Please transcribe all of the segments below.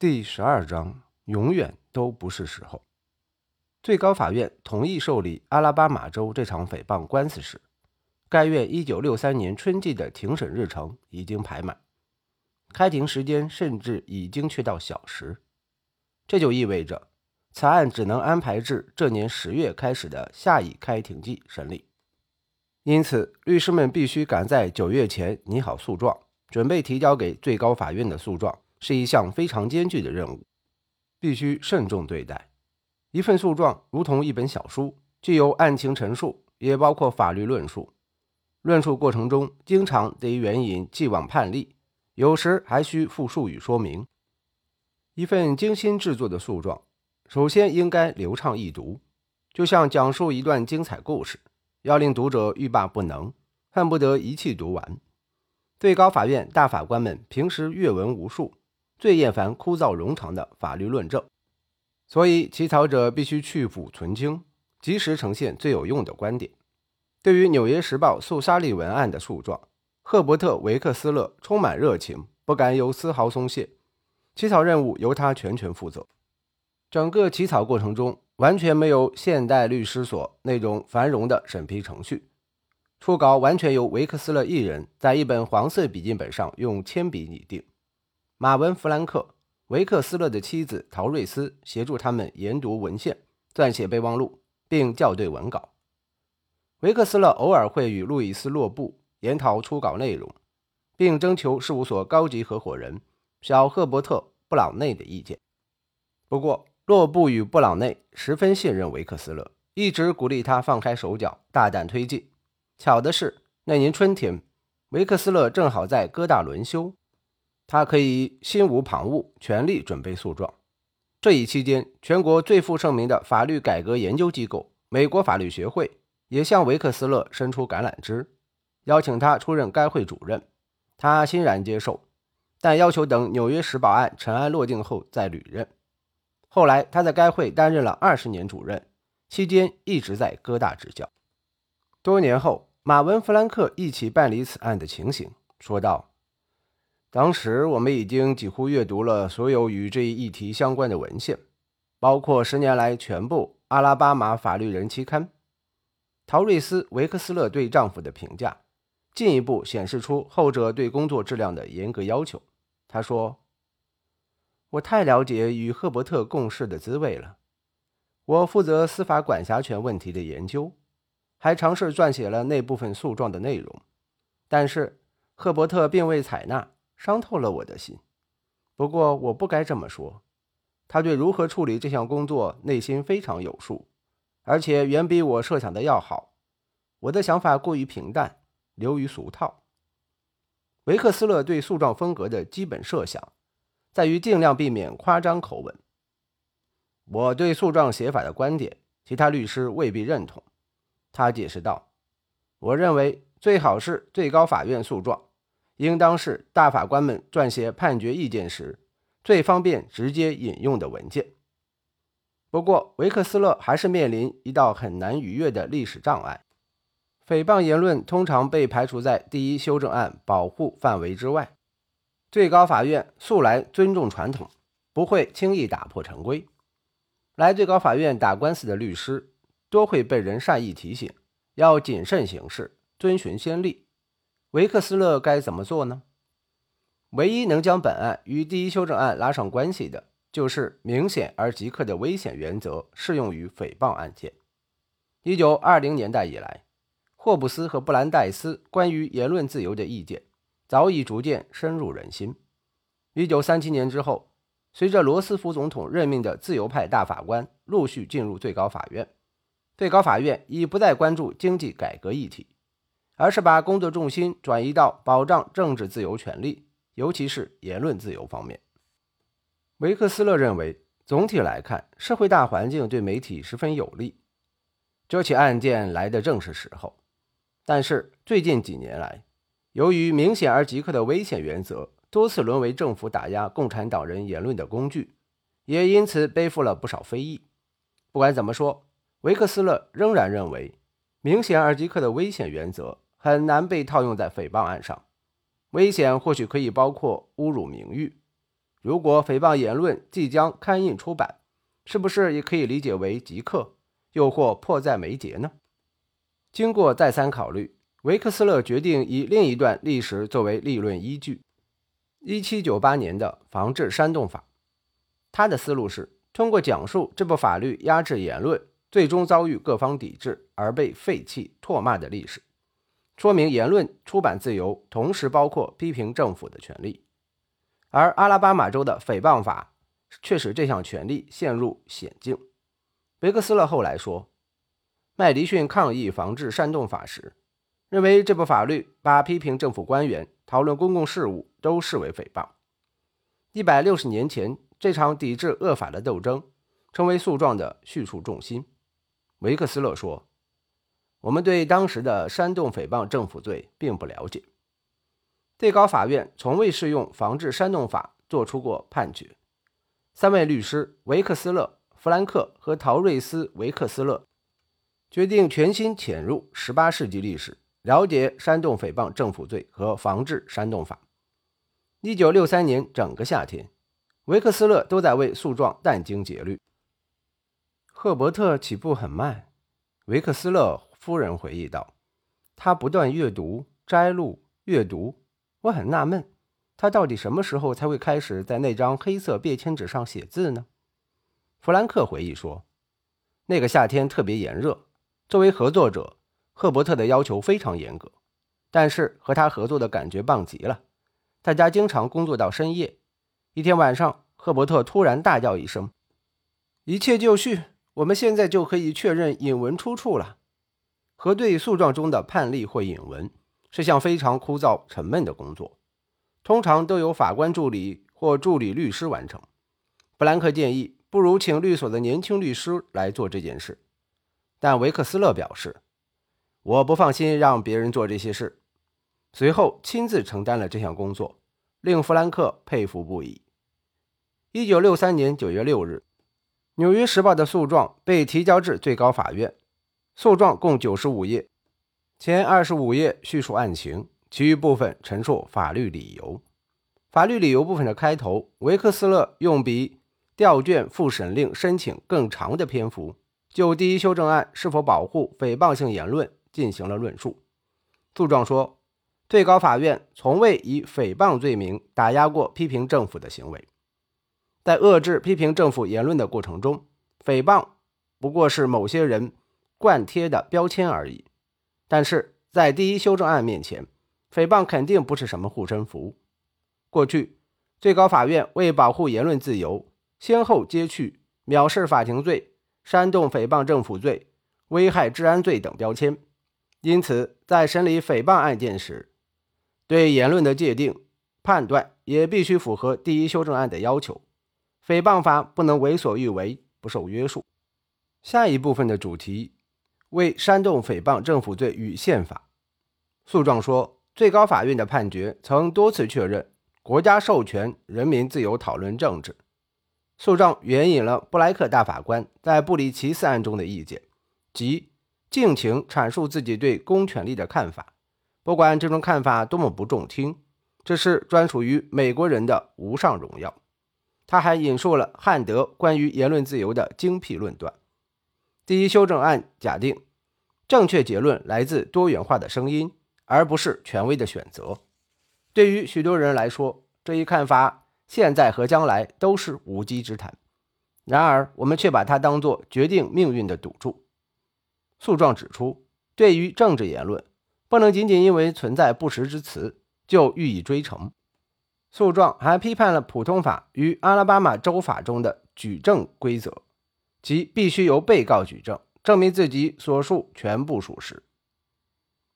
第十二章，永远都不是时候。最高法院同意受理阿拉巴马州这场诽谤官司时，该院1963年春季的庭审日程已经排满，开庭时间甚至已经去到小时。这就意味着此案只能安排至这年十月开始的下一开庭季审理。因此，律师们必须赶在九月前拟好诉状，准备提交给最高法院的诉状是一项非常艰巨的任务，必须慎重对待。一份诉状如同一本小书，既有案情陈述，也包括法律论述。论述过程中，经常得援引既往判例，有时还需附术语说明。一份精心制作的诉状，首先应该流畅易读，就像讲述一段精彩故事。要令读者欲罢不能，恨不得一气读完。最高法院大法官们平时阅文无数，最厌烦枯燥冗长的法律论证，所以起草者必须去腐存精，及时呈现最有用的观点。对于《纽约时报》诉沙利文案的诉状，赫伯特·维克斯勒充满热情，不敢有丝毫松懈。起草任务由他全权负责，整个起草过程中。完全没有现代律师所那种繁荣的审批程序，初稿完全由维克斯勒一人在一本黄色笔记本上用铅笔拟定。马文·弗兰克、维克斯勒的妻子陶瑞斯协助他们研读文献、撰写备忘录，并校对文稿。维克斯勒偶尔会与路易斯·洛布研讨初稿内容，并征求事务所高级合伙人小赫伯特·布朗内的意见。不过，洛布与布朗内十分信任维克斯勒，一直鼓励他放开手脚，大胆推进。巧的是，那年春天，维克斯勒正好在哥大轮休，他可以心无旁骛，全力准备诉状。这一期间，全国最负盛名的法律改革研究机构——美国法律学会，也向维克斯勒伸出橄榄枝，邀请他出任该会主任。他欣然接受，但要求等《纽约时报》案尘埃落定后再履任。后来，他在该会担任了二十年主任，期间一直在哥大执教。多年后，马文·弗兰克一起办理此案的情形说道：“当时我们已经几乎阅读了所有与这一议题相关的文献，包括十年来全部阿拉巴马法律人期刊。”陶瑞斯·维克斯勒对丈夫的评价进一步显示出后者对工作质量的严格要求。他说。我太了解与赫伯特共事的滋味了。我负责司法管辖权问题的研究，还尝试撰写了那部分诉状的内容，但是赫伯特并未采纳，伤透了我的心。不过我不该这么说，他对如何处理这项工作内心非常有数，而且远比我设想的要好。我的想法过于平淡，流于俗套。维克斯勒对诉状风格的基本设想。在于尽量避免夸张口吻。我对诉状写法的观点，其他律师未必认同。他解释道：“我认为最好是最高法院诉状，应当是大法官们撰写判决意见时最方便直接引用的文件。”不过，维克斯勒还是面临一道很难逾越的历史障碍：诽谤言论通常被排除在第一修正案保护范围之外。最高法院素来尊重传统，不会轻易打破常规。来最高法院打官司的律师多会被人善意提醒，要谨慎行事，遵循先例。维克斯勒该怎么做呢？唯一能将本案与第一修正案拉上关系的，就是明显而即刻的危险原则适用于诽谤案件。一九二零年代以来，霍布斯和布兰代斯关于言论自由的意见。早已逐渐深入人心。一九三七年之后，随着罗斯福总统任命的自由派大法官陆续进入最高法院，最高法院已不再关注经济改革议题，而是把工作重心转移到保障政治自由权利，尤其是言论自由方面。维克斯勒认为，总体来看，社会大环境对媒体十分有利，这起案件来的正是时候。但是最近几年来，由于明显而即刻的危险原则多次沦为政府打压共产党人言论的工具，也因此背负了不少非议。不管怎么说，维克斯勒仍然认为，明显而即刻的危险原则很难被套用在诽谤案上。危险或许可以包括侮辱名誉，如果诽谤言论即将刊印出版，是不是也可以理解为即刻，又或迫在眉睫呢？经过再三考虑，维克斯勒决定以另一段历史作为立论依据：一七九八年的防治煽动法。他的思路是通过讲述这部法律压制言论，最终遭遇各方抵制而被废弃唾骂的历史，说明言论出版自由同时包括批评政府的权利。而阿拉巴马州的诽谤法却使这项权利陷入险境。维克斯勒后来说。麦迪逊抗议防治煽动法时，认为这部法律把批评政府官员、讨论公共事务都视为诽谤。一百六十年前，这场抵制恶法的斗争成为诉状的叙述重心。维克斯勒说：“我们对当时的煽动诽谤政府罪并不了解。最高法院从未适用防治煽动法作出过判决。三位律师维克斯勒、弗兰克和陶瑞斯·维克斯勒。”决定全心潜入十八世纪历史，了解煽动诽谤政府罪和防治煽动法。一九六三年整个夏天，维克斯勒都在为诉状殚精竭虑。赫伯特起步很慢，维克斯勒夫人回忆道：“他不断阅读、摘录、阅读，我很纳闷，他到底什么时候才会开始在那张黑色便签纸上写字呢？”弗兰克回忆说：“那个夏天特别炎热。”作为合作者，赫伯特的要求非常严格，但是和他合作的感觉棒极了。大家经常工作到深夜。一天晚上，赫伯特突然大叫一声：“一切就绪，我们现在就可以确认引文出处了。”核对诉状中的判例或引文是项非常枯燥沉闷的工作，通常都由法官助理或助理律师完成。布兰克建议，不如请律所的年轻律师来做这件事。但维克斯勒表示：“我不放心让别人做这些事。”随后亲自承担了这项工作，令弗兰克佩服不已。一九六三年九月六日，《纽约时报》的诉状被提交至最高法院。诉状共九十五页，前二十五页叙述案情，其余部分陈述法律理由。法律理由部分的开头，维克斯勒用比调卷复审令申请更长的篇幅。就第一修正案是否保护诽谤性言论进行了论述。诉状说，最高法院从未以诽谤罪名打压过批评政府的行为，在遏制批评政府言论的过程中，诽谤不过是某些人惯贴的标签而已。但是在第一修正案面前，诽谤肯定不是什么护身符。过去，最高法院为保护言论自由，先后揭去藐视法庭罪。煽动诽谤政府罪、危害治安罪等标签，因此在审理诽谤案件时，对言论的界定判断也必须符合第一修正案的要求。诽谤法不能为所欲为，不受约束。下一部分的主题为煽动诽谤政府罪与宪法。诉状说，最高法院的判决曾多次确认国家授权人民自由讨论政治。诉状援引了布莱克大法官在布里奇斯案中的意见，即尽情阐述自己对公权力的看法，不管这种看法多么不中听，这是专属于美国人的无上荣耀。他还引述了汉德关于言论自由的精辟论断。第一修正案假定正确结论来自多元化的声音，而不是权威的选择。对于许多人来说，这一看法。现在和将来都是无稽之谈，然而我们却把它当作决定命运的赌注。诉状指出，对于政治言论，不能仅仅因为存在不实之词就予以追成。诉状还批判了普通法与阿拉巴马州法中的举证规则，即必须由被告举证，证明自己所述全部属实。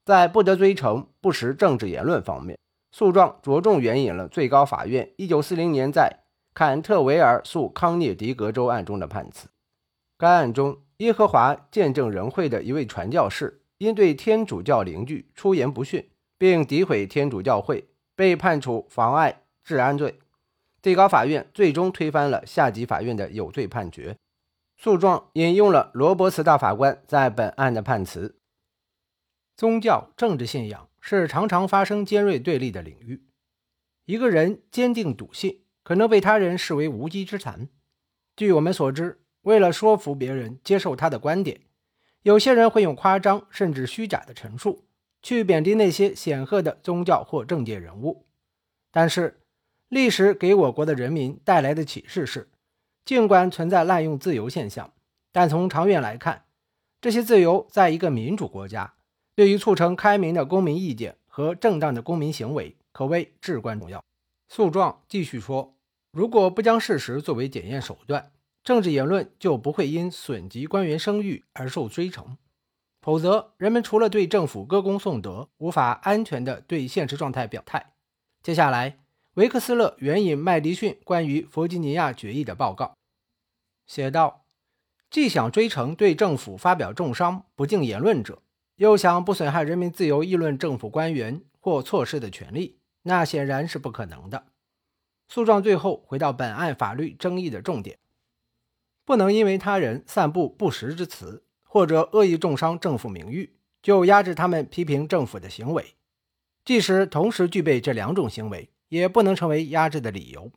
在不得追成不实政治言论方面。诉状着重援引了最高法院1940年在坎特维尔诉康涅狄格州案中的判词。该案中，耶和华见证人会的一位传教士因对天主教邻居出言不逊，并诋毁天主教会，被判处妨碍治安罪。最高法院最终推翻了下级法院的有罪判决。诉状引用了罗伯茨大法官在本案的判词：宗教、政治信仰。是常常发生尖锐对立的领域。一个人坚定笃信，可能被他人视为无稽之谈。据我们所知，为了说服别人接受他的观点，有些人会用夸张甚至虚假的陈述去贬低那些显赫的宗教或政界人物。但是，历史给我国的人民带来的启示是：尽管存在滥用自由现象，但从长远来看，这些自由在一个民主国家，对于促成开明的公民意见和正当的公民行为，可谓至关重要。诉状继续说，如果不将事实作为检验手段，政治言论就不会因损及官员声誉而受追惩。否则，人们除了对政府歌功颂德，无法安全地对现实状态表态。接下来，维克斯勒援引麦迪逊关于弗吉尼亚决议的报告，写道。既想追成对政府发表重伤、不敬言论者，又想不损害人民自由议论政府官员或措施的权利，那显然是不可能的。诉状最后回到本案法律争议的重点：不能因为他人散布不实之词，或者恶意重伤政府名誉，就压制他们批评政府的行为。即使同时具备这两种行为，也不能成为压制的理由。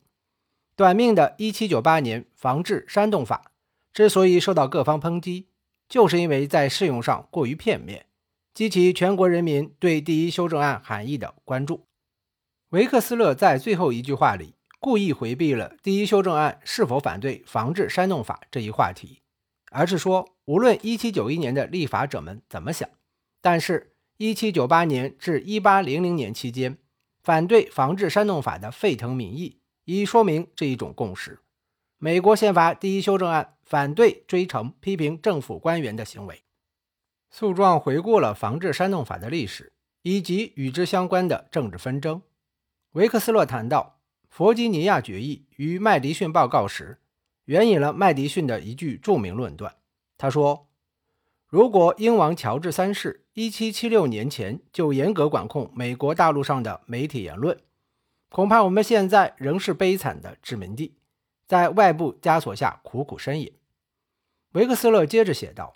短命的1798年防治煽动法。之所以受到各方抨击，就是因为在适用上过于片面，激起全国人民对第一修正案含义的关注。维克斯勒在最后一句话里故意回避了第一修正案是否反对防治煽动法这一话题，而是说，无论1791年的立法者们怎么想，但是1798年至1800年期间，反对防治煽动法的沸腾民意以说明这一种共识。美国宪法第一修正案。反对追惩批评政府官员的行为。诉状回顾了防治煽动法的历史以及与之相关的政治纷争。维克斯勒谈到弗吉尼亚决议与麦迪逊报告时，援引了麦迪逊的一句著名论断。他说：“如果英王乔治三世1776年前就严格管控美国大陆上的媒体言论，恐怕我们现在仍是悲惨的殖民地。”在外部枷锁下苦苦呻吟，维克斯勒接着写道：“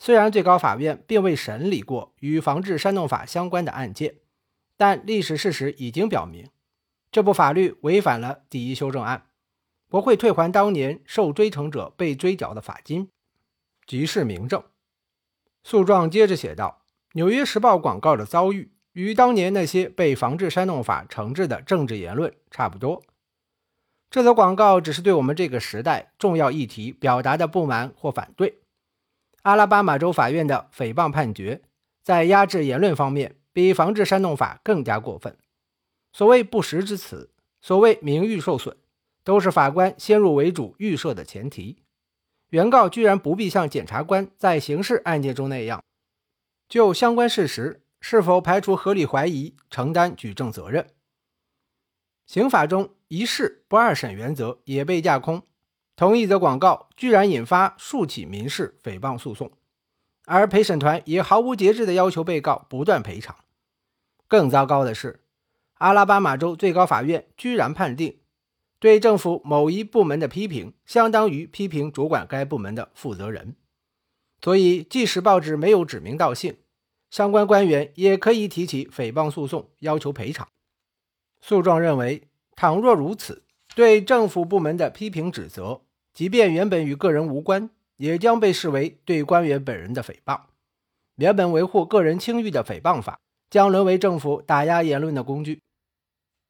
虽然最高法院并未审理过与防治煽动法相关的案件，但历史事实已经表明，这部法律违反了第一修正案。国会退还当年受追惩者被追缴的罚金，即是明证。”诉状接着写道：“《纽约时报》广告的遭遇与当年那些被防治煽动法惩治的政治言论差不多。”这则广告只是对我们这个时代重要议题表达的不满或反对。阿拉巴马州法院的诽谤判决在压制言论方面比防治煽动法更加过分。所谓不实之词，所谓名誉受损，都是法官先入为主预设的前提。原告居然不必像检察官在刑事案件中那样，就相关事实是否排除合理怀疑承担举证责任。刑法中一事不二审原则也被架空，同一则广告居然引发数起民事诽谤诉讼，而陪审团也毫无节制地要求被告不断赔偿。更糟糕的是，阿拉巴马州最高法院居然判定，对政府某一部门的批评相当于批评主管该部门的负责人，所以即使报纸没有指名道姓，相关官员也可以提起诽谤诉讼，要求赔偿。诉状认为，倘若如此，对政府部门的批评指责，即便原本与个人无关，也将被视为对官员本人的诽谤。原本维护个人清誉的诽谤法，将沦为政府打压言论的工具。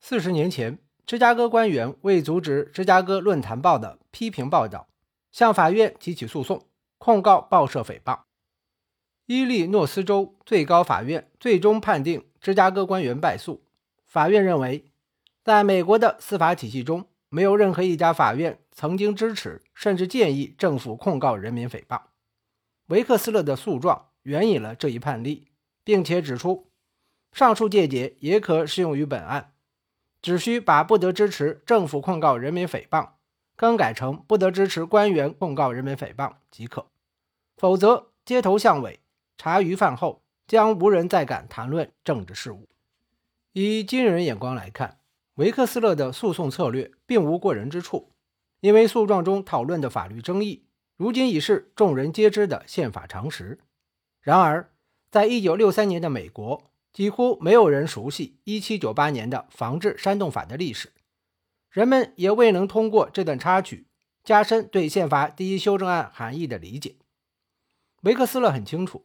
四十年前，芝加哥官员为阻止《芝加哥论坛报》的批评报道，向法院提起诉讼，控告报社诽谤。伊利诺斯州最高法院最终判定芝加哥官员败诉。法院认为，在美国的司法体系中，没有任何一家法院曾经支持甚至建议政府控告人民诽谤。维克斯勒的诉状援引了这一判例，并且指出，上述见解也可适用于本案，只需把不得支持政府控告人民诽谤更改成不得支持官员控告人民诽谤即可，否则街头巷尾、茶余饭后将无人再敢谈论政治事务。以今人眼光来看，维克斯勒的诉讼策略并无过人之处，因为诉状中讨论的法律争议，如今已是众人皆知的宪法常识。然而，在一九六三年的美国，几乎没有人熟悉一七九八年的防治煽动法的历史。人们也未能通过这段插曲加深对宪法第一修正案含义的理解。维克斯勒很清楚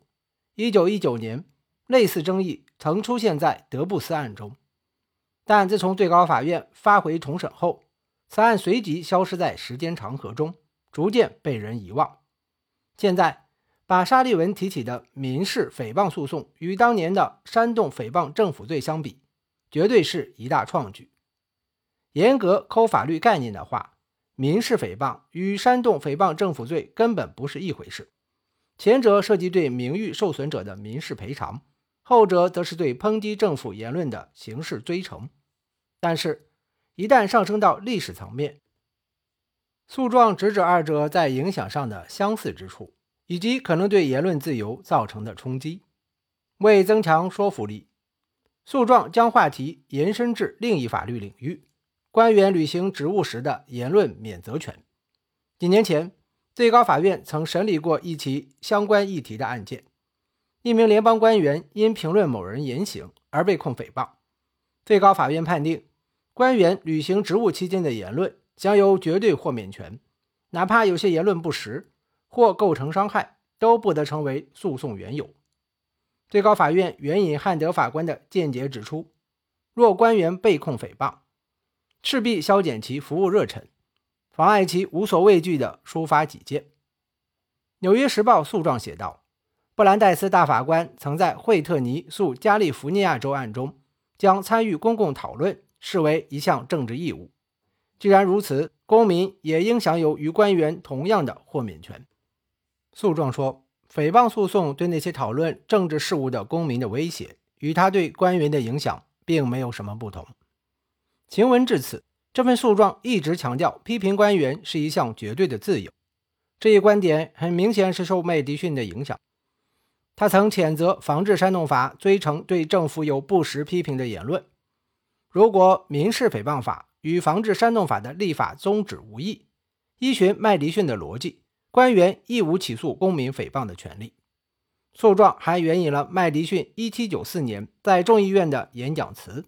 ，1919年类似争议曾出现在德布斯案中，但自从最高法院发回重审后，此案随即消失在时间长河中，逐渐被人遗忘。现在，把沙利文提起的民事诽谤诉讼与当年的煽动诽谤政府罪相比，绝对是一大创举。严格抠法律概念的话，民事诽谤与煽动诽谤政府罪根本不是一回事。前者涉及对名誉受损者的民事赔偿，后者则是对抨击政府言论的刑事追惩。但是，一旦上升到历史层面，诉状直指二者在影响上的相似之处，以及可能对言论自由造成的冲击。为增强说服力，诉状将话题延伸至另一法律领域。官员履行职务时的言论免责权。几年前，最高法院曾审理过一起相关议题的案件。一名联邦官员因评论某人言行而被控诽谤。最高法院判定，官员履行职务期间的言论享有绝对豁免权，哪怕有些言论不实或构成伤害，都不得成为诉讼缘由。最高法院援引汉德法官的见解指出，若官员被控诽谤，势必削减其服务热忱，妨碍其无所畏惧的抒发己见。《纽约时报》诉状写道：“布兰代斯大法官曾在惠特尼诉加利福尼亚州案中，将参与公共讨论视为一项政治义务。既然如此，公民也应享有与官员同样的豁免权。”诉状说，诽谤诉讼对那些讨论政治事务的公民的威胁，与他对官员的影响并没有什么不同。晴文至此，这份诉状一直强调批评官员是一项绝对的自由。这一观点很明显是受麦迪逊的影响。他曾谴责《防治煽动法》追惩对政府有不实批评的言论。如果民事诽谤法与《防治煽动法》的立法宗旨无异，依循麦迪逊的逻辑，官员亦无起诉公民诽谤的权利。诉状还援引了麦迪逊1794年在众议院的演讲词。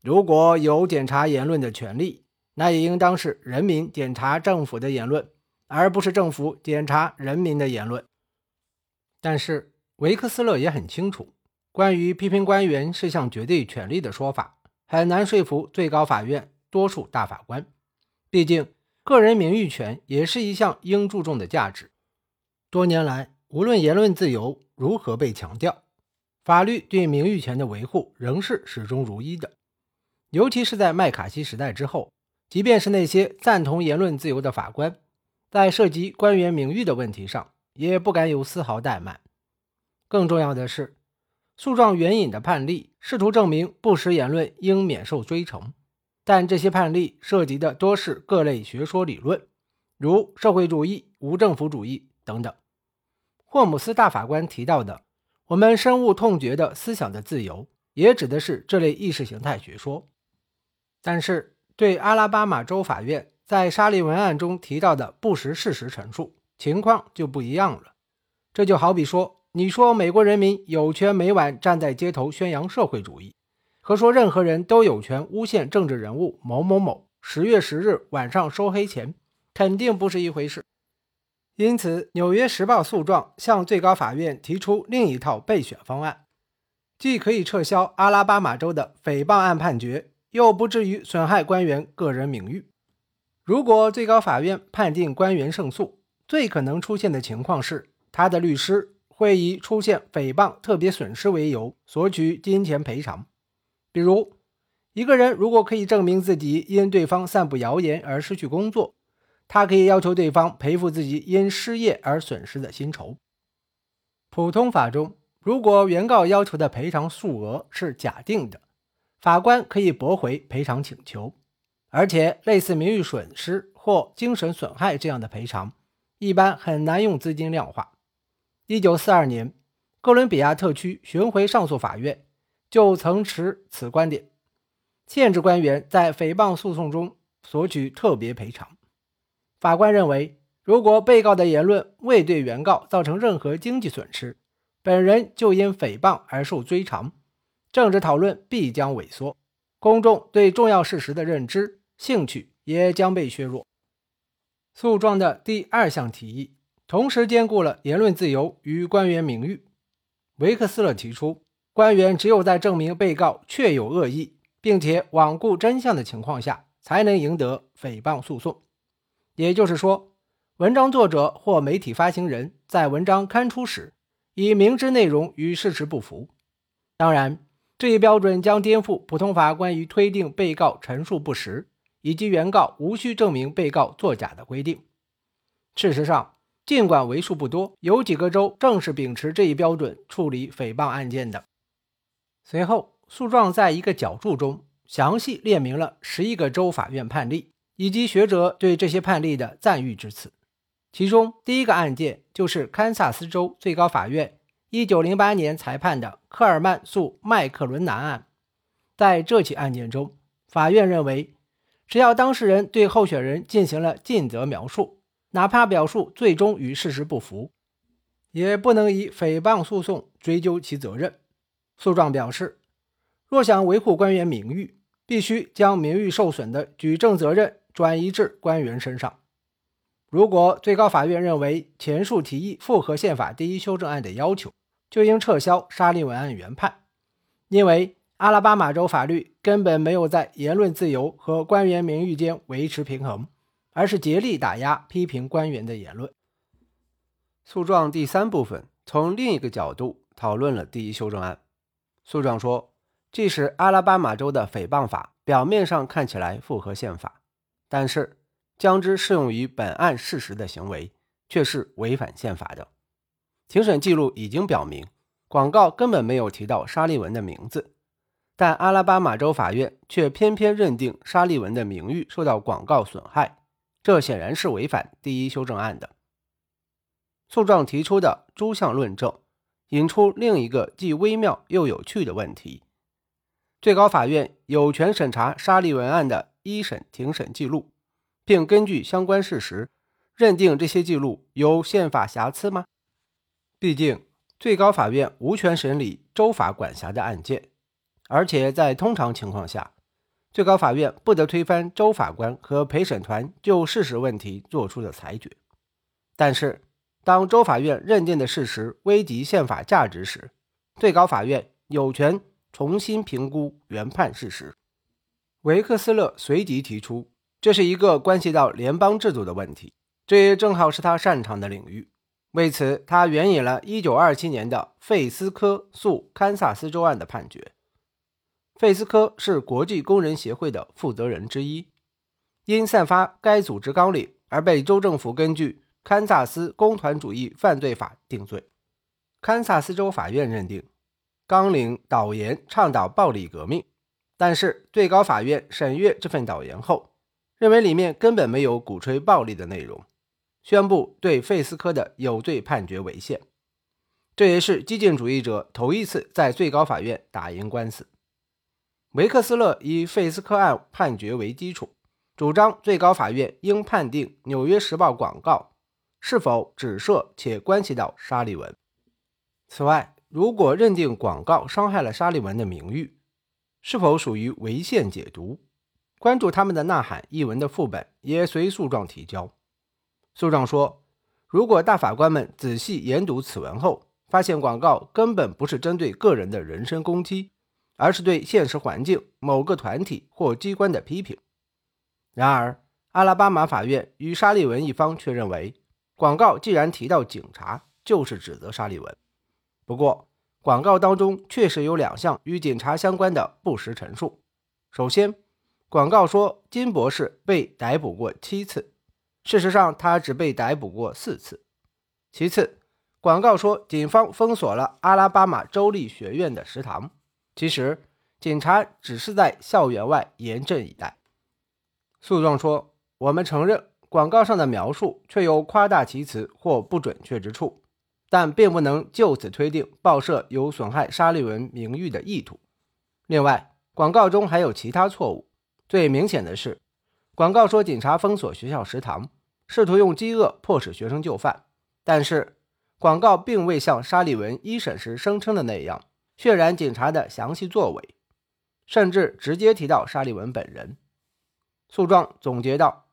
如果有检查言论的权利，那也应当是人民检查政府的言论，而不是政府检查人民的言论。但是维克斯勒也很清楚，关于批评官员是项绝对权利的说法，很难说服最高法院多数大法官。毕竟，个人名誉权也是一项应注重的价值。多年来，无论言论自由如何被强调，法律对名誉权的维护仍是始终如一的。尤其是在麦卡锡时代之后，即便是那些赞同言论自由的法官，在涉及官员名誉的问题上，也不敢有丝毫怠慢。更重要的是，诉状援引的判例试图证明不实言论应免受追惩，但这些判例涉及的多是各类学说理论，如社会主义、无政府主义等等。霍姆斯大法官提到的“我们深恶痛绝的思想的自由”，也指的是这类意识形态学说。但是，对阿拉巴马州法院在沙利文案中提到的不实事实陈述情况就不一样了。这就好比说，你说美国人民有权每晚站在街头宣扬社会主义，和说任何人都有权诬陷政治人物某某某十月十日晚上收黑钱，肯定不是一回事。因此，《纽约时报》诉状向最高法院提出另一套备选方案，既可以撤销阿拉巴马州的诽谤案判决。又不至于损害官员个人名誉。如果最高法院判定官员胜诉，最可能出现的情况是，他的律师会以出现诽谤特别损失为由索取金钱赔偿。比如，一个人如果可以证明自己因对方散布谣言而失去工作，他可以要求对方赔付自己因失业而损失的薪酬。普通法中，如果原告要求的赔偿数额是假定的。法官可以驳回赔偿请求，而且类似名誉损失或精神损害这样的赔偿，一般很难用资金量化。一九四二年，哥伦比亚特区巡回上诉法院就曾持此观点，限制官员在诽谤诉讼中索取特别赔偿。法官认为，如果被告的言论未对原告造成任何经济损失，本人就因诽谤而受追偿。政治讨论必将萎缩，公众对重要事实的认知兴趣也将被削弱。诉状的第二项提议同时兼顾了言论自由与官员名誉。维克斯勒提出，官员只有在证明被告确有恶意，并且罔顾真相的情况下，才能赢得诽谤诉讼。也就是说，文章作者或媒体发行人在文章刊出时，已明知内容与事实不符。当然，这一标准将颠覆普通法关于推定被告陈述不实以及原告无需证明被告作假的规定。事实上，尽管为数不多，有几个州正是秉持这一标准处理诽谤案件的。随后，诉状在一个角注中详细列明了十一个州法院判例以及学者对这些判例的赞誉之词。其中，第一个案件就是堪萨斯州最高法院1908年裁判的科尔曼诉麦克伦南案。在这起案件中，法院认为，只要当事人对候选人进行了尽责描述，哪怕表述最终与事实不符，也不能以诽谤诉讼追究其责任。诉状表示，若想维护官员名誉，必须将名誉受损的举证责任转移至官员身上。如果最高法院认为前述提议符合宪法第一修正案的要求，就应撤销沙利文案原判，因为阿拉巴马州法律根本没有在言论自由和官员名誉间维持平衡，而是竭力打压批评官员的言论。诉状第三部分从另一个角度讨论了第一修正案。诉状说，即使阿拉巴马州的诽谤法表面上看起来符合宪法，但是。将之适用于本案事实的行为，却是违反宪法的。庭审记录已经表明，广告根本没有提到沙利文的名字，但阿拉巴马州法院却偏偏认定沙利文的名誉受到广告损害，这显然是违反第一修正案的。诉状提出的诸项论证，引出另一个既微妙又有趣的问题：最高法院有权审查沙利文案的一审庭审记录。并根据相关事实认定这些记录有宪法瑕疵吗？毕竟最高法院无权审理州法管辖的案件，而且在通常情况下，最高法院不得推翻州法官和陪审团就事实问题作出的裁决。但是，当州法院认定的事实危及宪法价值时，最高法院有权重新评估原判事实。维克斯勒随即提出。这是一个关系到联邦制度的问题，这也正好是他擅长的领域。为此，他援引了1927年的费斯科诉堪萨斯州案的判决。费斯科是国际工人协会的负责人之一，因散发该组织纲领而被州政府根据堪萨斯工团主义犯罪法定罪。堪萨斯州法院认定纲领导言倡导暴力革命，但是最高法院审阅这份导言后。认为里面根本没有鼓吹暴力的内容，宣布对费斯科的有罪判决违宪。这也是激进主义者头一次在最高法院打赢官司。维克斯勒以费斯科案判决为基础，主张最高法院应判定《纽约时报》广告是否指涉且关系到沙利文。此外，如果认定广告伤害了沙利文的名誉，是否属于违宪解读？关注他们的呐喊一文的副本也随诉状提交。诉状说，如果大法官们仔细研读此文后，发现广告根本不是针对个人的人身攻击，而是对现实环境、某个团体或机关的批评。然而，阿拉巴马法院与沙利文一方却认为，广告既然提到警察，就是指责沙利文。不过，广告当中确实有两项与警察相关的不实陈述。首先，广告说金博士被逮捕过七次，事实上他只被逮捕过四次。其次，广告说警方封锁了阿拉巴马州立学院的食堂，其实警察只是在校园外严阵以待。诉状说，我们承认广告上的描述确有夸大其词或不准确之处，但并不能就此推定报社有损害沙利文名誉的意图。另外，广告中还有其他错误。最明显的是，广告说警察封锁学校食堂，试图用饥饿迫使学生就范。但是，广告并未像沙利文一审时声称的那样渲染警察的详细作为，甚至直接提到沙利文本人。诉状总结道：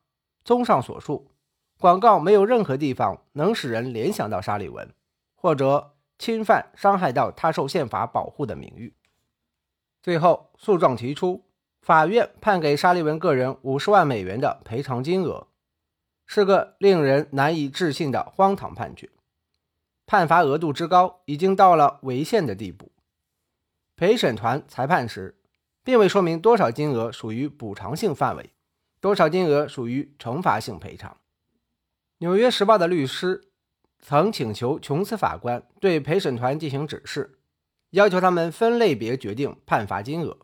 综上所述，广告没有任何地方能使人联想到沙利文，或者侵犯、伤害到他受宪法保护的名誉。最后，诉状提出，法院判给沙利文个人五十万美元的赔偿金额，是个令人难以置信的荒唐判决。判罚额度之高，已经到了违宪的地步。陪审团裁判时，并未说明多少金额属于补偿性范围，多少金额属于惩罚性赔偿。《纽约时报》的律师曾请求琼斯法官对陪审团进行指示。要求他们分类别决定判罚金额，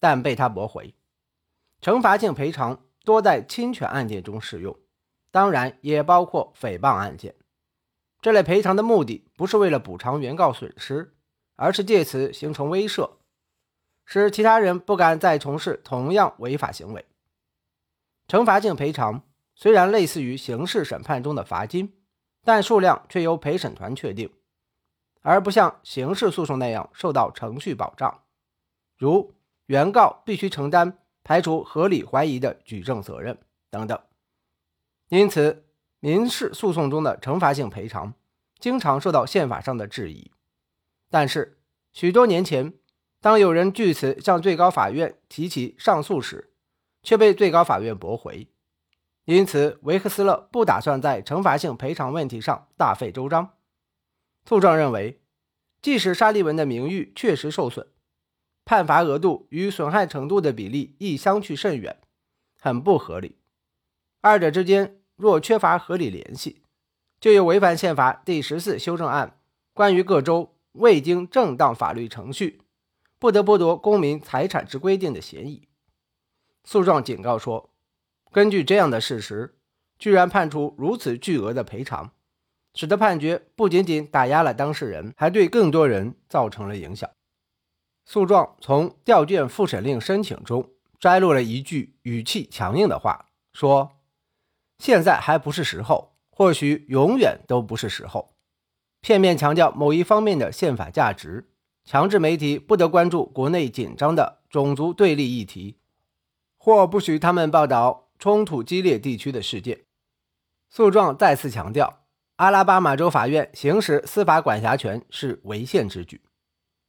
但被他驳回。惩罚性赔偿多在侵权案件中适用，当然也包括诽谤案件。这类赔偿的目的不是为了补偿原告损失，而是借此形成威慑，使其他人不敢再从事同样违法行为。惩罚性赔偿虽然类似于刑事审判中的罚金，但数量却由陪审团确定。而不像刑事诉讼那样受到程序保障，如原告必须承担排除合理怀疑的举证责任等等。因此，民事诉讼中的惩罚性赔偿经常受到宪法上的质疑。但是，许多年前，当有人据此向最高法院提起上诉时，却被最高法院驳回。因此，维克斯勒不打算在惩罚性赔偿问题上大费周章。诉状认为，即使沙利文的名誉确实受损，判罚额度与损害程度的比例亦相去甚远，很不合理。二者之间若缺乏合理联系，就有违反宪法第十四修正案关于各州未经正当法律程序不得剥夺公民财产之规定的嫌疑。诉状警告说，根据这样的事实，居然判处如此巨额的赔偿。使得判决不仅仅打压了当事人，还对更多人造成了影响。诉状从调卷复审令申请中摘录了一句语气强硬的话，说：“现在还不是时候，或许永远都不是时候。”片面强调某一方面的宪法价值，强制媒体不得关注国内紧张的种族对立议题，或不许他们报道冲突激烈地区的事件。诉状再次强调。阿拉巴马州法院行使司法管辖权是违宪之举。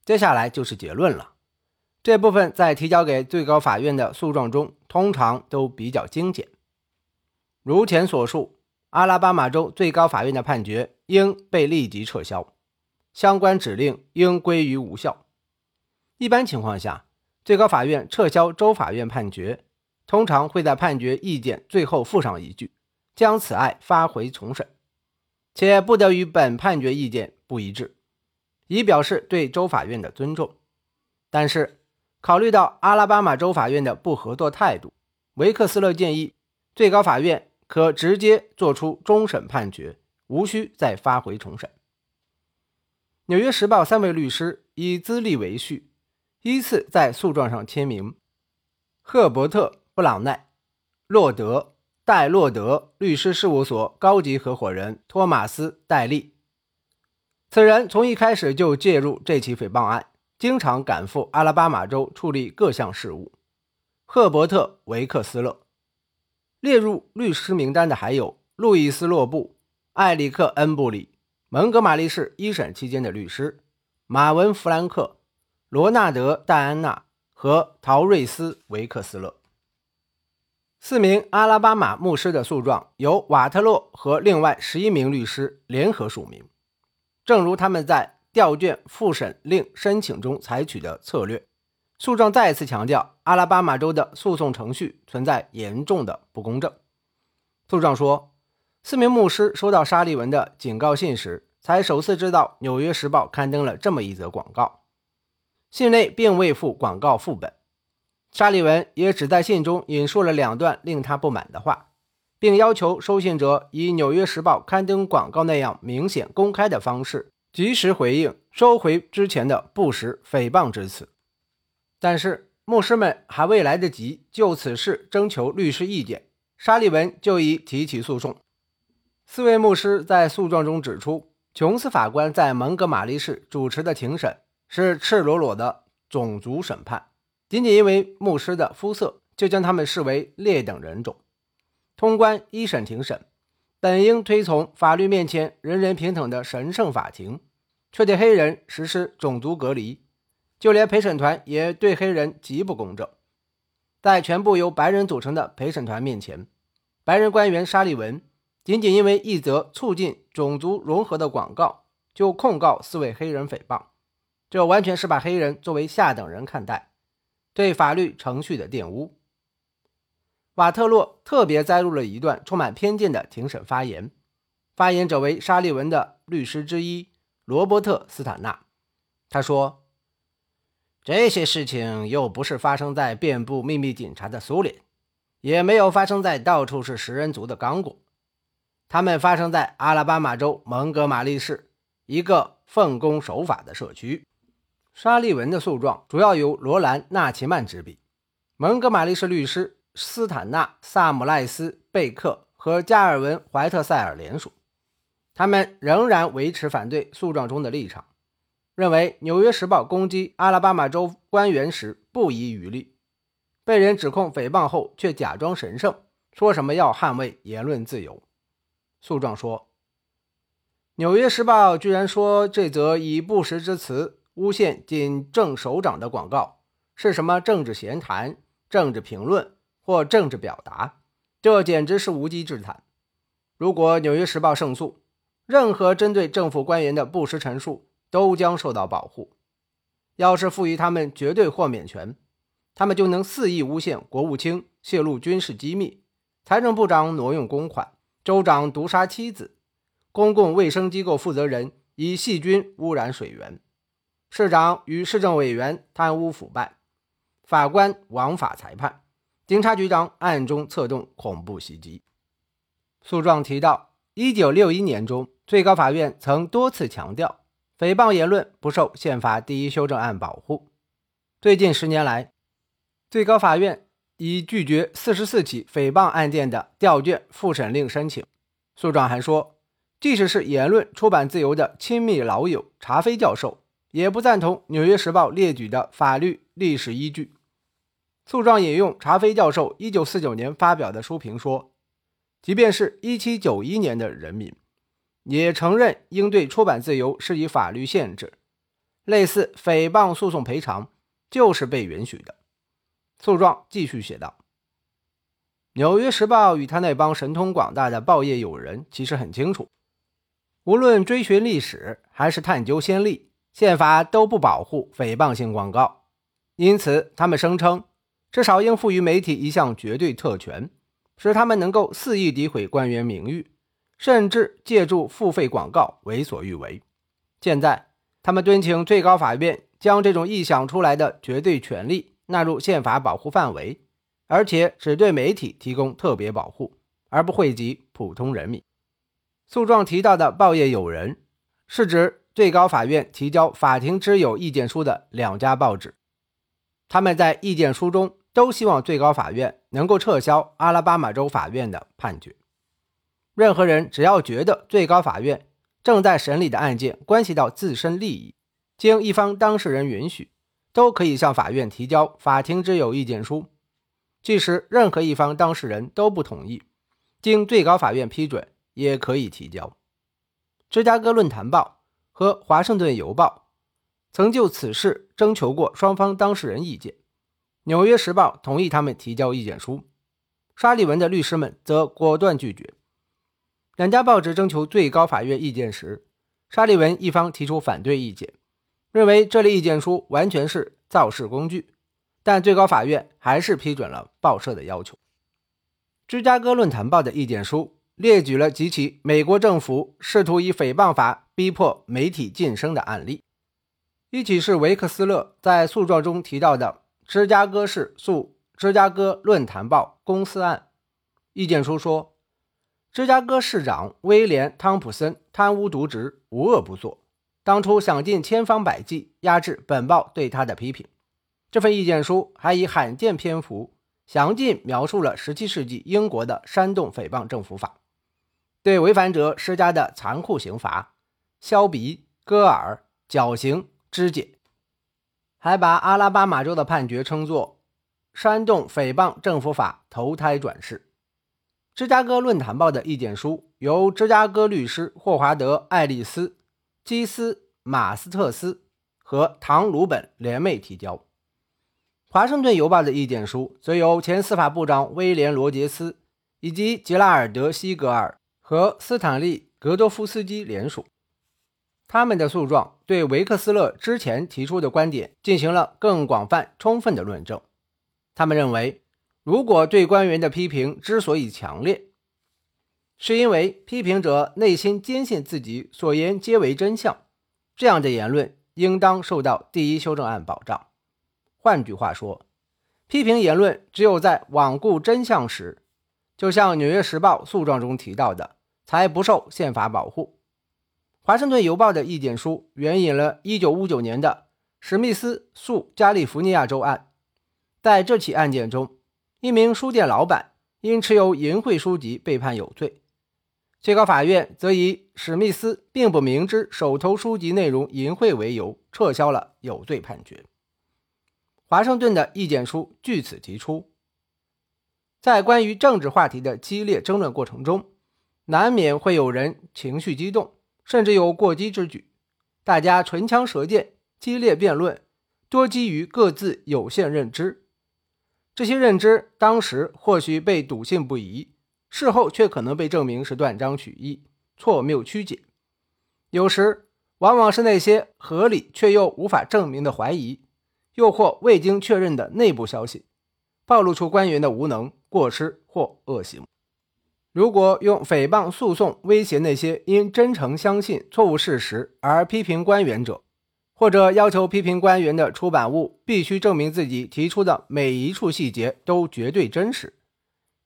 接下来就是结论了。这部分在提交给最高法院的诉状中通常都比较精简。如前所述，阿拉巴马州最高法院的判决应被立即撤销，相关指令应归于无效。一般情况下，最高法院撤销州法院判决，通常会在判决意见最后附上一句，将此案发回重审。且不得与本判决意见不一致，以表示对州法院的尊重。但是，考虑到阿拉巴马州法院的不合作态度，维克斯勒建议最高法院可直接作出终审判决，无需再发回重审。《纽约时报》三位律师以资历为序，依次在诉状上签名：赫伯特·布朗奈、洛德。戴洛德律师事务所高级合伙人托马斯·戴利，此人从一开始就介入这起诽谤案，经常赶赴阿拉巴马州处理各项事务。赫伯特·维克斯勒列入律师名单的还有路易斯·洛布、艾里克·恩布里，蒙哥马利市一审期间的律师马文·弗兰克、罗纳德·戴安娜和陶瑞斯·维克斯勒。四名阿拉巴马牧师的诉状由瓦特洛和另外十一名律师联合署名。正如他们在调卷复审令申请中采取的策略，诉状再次强调阿拉巴马州的诉讼程序存在严重的不公正。诉状说，四名牧师收到沙利文的警告信时，才首次知道《纽约时报》刊登了这么一则广告，信内并未附广告副本。沙利文也只在信中引述了两段令他不满的话，并要求收信者以《纽约时报》刊登广告那样明显公开的方式，及时回应，收回之前的不实诽谤之词。但是，牧师们还未来得及就此事征求律师意见，沙利文就已提起诉讼。四位牧师在诉状中指出，琼斯法官在蒙哥马利市主持的庭审是赤裸裸的种族审判。仅仅因为牧师的肤色、就将他们视为劣等人种。通关一审庭审本应推崇法律面前人人平等的神圣法庭，却对黑人实施种族隔离，就连陪审团也对黑人极不公正。在全部由白人组成的陪审团面前，白人官员沙利文仅仅因为一则促进种族融合的广告，就控告四位黑人诽谤，这完全是把黑人作为下等人看待，对法律程序的玷污。瓦特洛特别摘录了一段充满偏见的庭审发言，发言者为沙利文的律师之一罗伯特·斯坦纳。他说：“这些事情又不是发生在遍布秘密警察的苏联，也没有发生在到处是食人族的刚果，他们发生在阿拉巴马州蒙哥马利市一个奉公守法的社区。”沙利文的诉状主要由罗兰·纳奇曼执笔，蒙哥马利市律师。斯坦纳、萨姆赖斯、贝克和加尔文·怀特塞尔联署，他们仍然维持反对诉状中的立场，认为《纽约时报》攻击阿拉巴马州官员时不遗余力。被人指控诽谤后，却假装神圣，说什么要捍卫言论自由。诉状说，《纽约时报》居然说这则以不实之词诬陷仅正首长的广告是什么政治闲谈、政治评论。或政治表达，这简直是无稽之谈。如果《纽约时报》胜诉，任何针对政府官员的不实陈述都将受到保护。要是赋予他们绝对豁免权，他们就能肆意诬陷国务卿泄露军事机密、财政部长挪用公款、州长毒杀妻子、公共卫生机构负责人以细菌污染水源、市长与市政委员贪污腐败、法官枉法裁判。警察局长暗中策动恐怖袭击。诉状提到，1961年中，最高法院曾多次强调，诽谤言论不受宪法第一修正案保护。最近十年来，最高法院已拒绝44起诽谤案件的调卷复审令申请。诉状还说，即使是言论出版自由的亲密老友查菲教授，也不赞同《纽约时报》列举的法律历史依据。诉状引用查菲教授1949年发表的书评说，即便是一七九一年的人民，也承认应对出版自由施以法律限制，类似诽谤诉讼赔偿就是被允许的。诉状继续写道：“纽约时报与他那帮神通广大的报业友人其实很清楚，无论追寻历史还是探究先例，宪法都不保护诽谤性广告，因此他们声称。”至少应赋予媒体一项绝对特权，使他们能够肆意诋毁官员名誉，甚至借助付费广告为所欲为。现在，他们敦请最高法院将这种臆想出来的绝对权利纳入宪法保护范围，而且只对媒体提供特别保护，而不惠及普通人民。诉状提到的报业友人，是指最高法院提交法庭之友意见书的两家报纸，他们在意见书中。都希望最高法院能够撤销阿拉巴马州法院的判决。任何人只要觉得最高法院正在审理的案件关系到自身利益，经一方当事人允许，都可以向法院提交法庭之友意见书。即使任何一方当事人都不同意，经最高法院批准，也可以提交。芝加哥论坛报和华盛顿邮报曾就此事征求过双方当事人意见。《纽约时报》同意他们提交意见书，沙利文的律师们则果断拒绝。两家报纸征求最高法院意见时，沙利文一方提出反对意见，认为这类意见书完全是造势工具，但最高法院还是批准了报社的要求。芝加哥论坛报的意见书列举了几起美国政府试图以诽谤法逼迫媒体晋升的案例，一起是维克斯勒在诉状中提到的。芝加哥市诉芝加哥论坛报公司案意见书说，芝加哥市长威廉·汤普森贪污渎职，无恶不作，当初想尽千方百计压制本报对他的批评。这份意见书还以罕见篇幅详尽描述了17世纪英国的煽动诽谤政府法，对违反者施加的残酷刑罚：削鼻、割耳、绞刑、肢解。还把阿拉巴马州的判决称作煽动诽谤政府法投胎转世。芝加哥论坛报的意见书由芝加哥律师霍华德·爱丽丝、基斯·马斯特斯和唐·鲁本联袂提交。华盛顿邮报的意见书则由前司法部长威廉·罗杰斯以及吉拉尔德·西格尔和斯坦利·格多夫斯基联署。他们的诉状对维克斯勒之前提出的观点进行了更广泛、充分的论证。他们认为。如果对官员的批评之所以强烈，是因为批评者内心坚信自己所言皆为真相，这样的言论应当受到第一修正案保障。换句话说，批评言论只有在罔顾真相时，就像《纽约时报》诉状中提到的，才不受宪法保护。华盛顿邮报的意见书援引了1959年的史密斯诉加利福尼亚州案，在这起案件中。一名书店老板因持有淫秽书籍被判有罪，最高法院则以史密斯并不明知手头书籍内容淫秽为由，撤销了有罪判决。华盛顿的意见书据此提出，在关于政治话题的激烈争论过程中，难免会有人情绪激动，甚至有过激之举，大家唇枪舌剑，激烈辩论，多基于各自有限认知。这些认知当时或许被笃信不疑，事后却可能被证明是断章取义、错谬曲解。有时，往往是那些合理却又无法证明的怀疑，又或未经确认的内部消息，暴露出官员的无能、过失或恶行。如果用诽谤诉讼威胁那些因真诚相信错误事实而批评官员者，或者要求批评官员的出版物必须证明自己提出的每一处细节都绝对真实，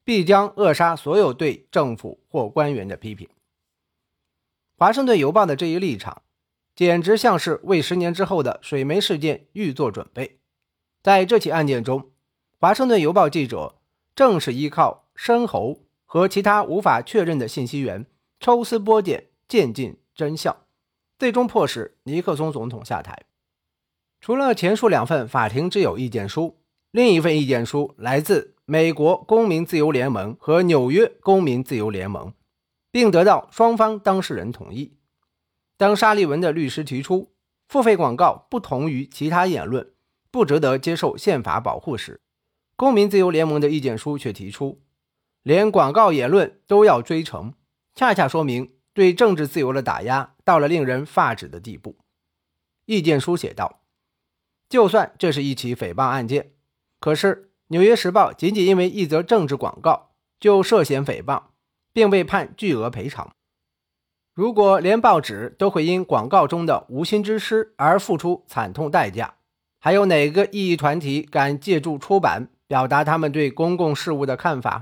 必将扼杀所有对政府或官员的批评。华盛顿邮报的这一立场，简直像是为十年之后的水门事件预做准备。在这起案件中，华盛顿邮报记者正是依靠申猴和其他无法确认的信息源，抽丝剥茧，渐进真相。最终迫使尼克松总统下台。除了前述两份法庭之友意见书，另一份意见书来自美国公民自由联盟和纽约公民自由联盟，并得到双方当事人同意。当沙利文的律师提出付费广告不同于其他言论，不值得接受宪法保护时，公民自由联盟的意见书却提出连广告言论都要追成，恰恰说明。对政治自由的打压到了令人发指的地步。意见书写道：“就算这是一起诽谤案件，可是《纽约时报》仅仅因为一则政治广告就涉嫌诽谤，并被判巨额赔偿。如果连报纸都会因广告中的无心之失而付出惨痛代价，还有哪个异议团体敢借助出版表达他们对公共事务的看法？”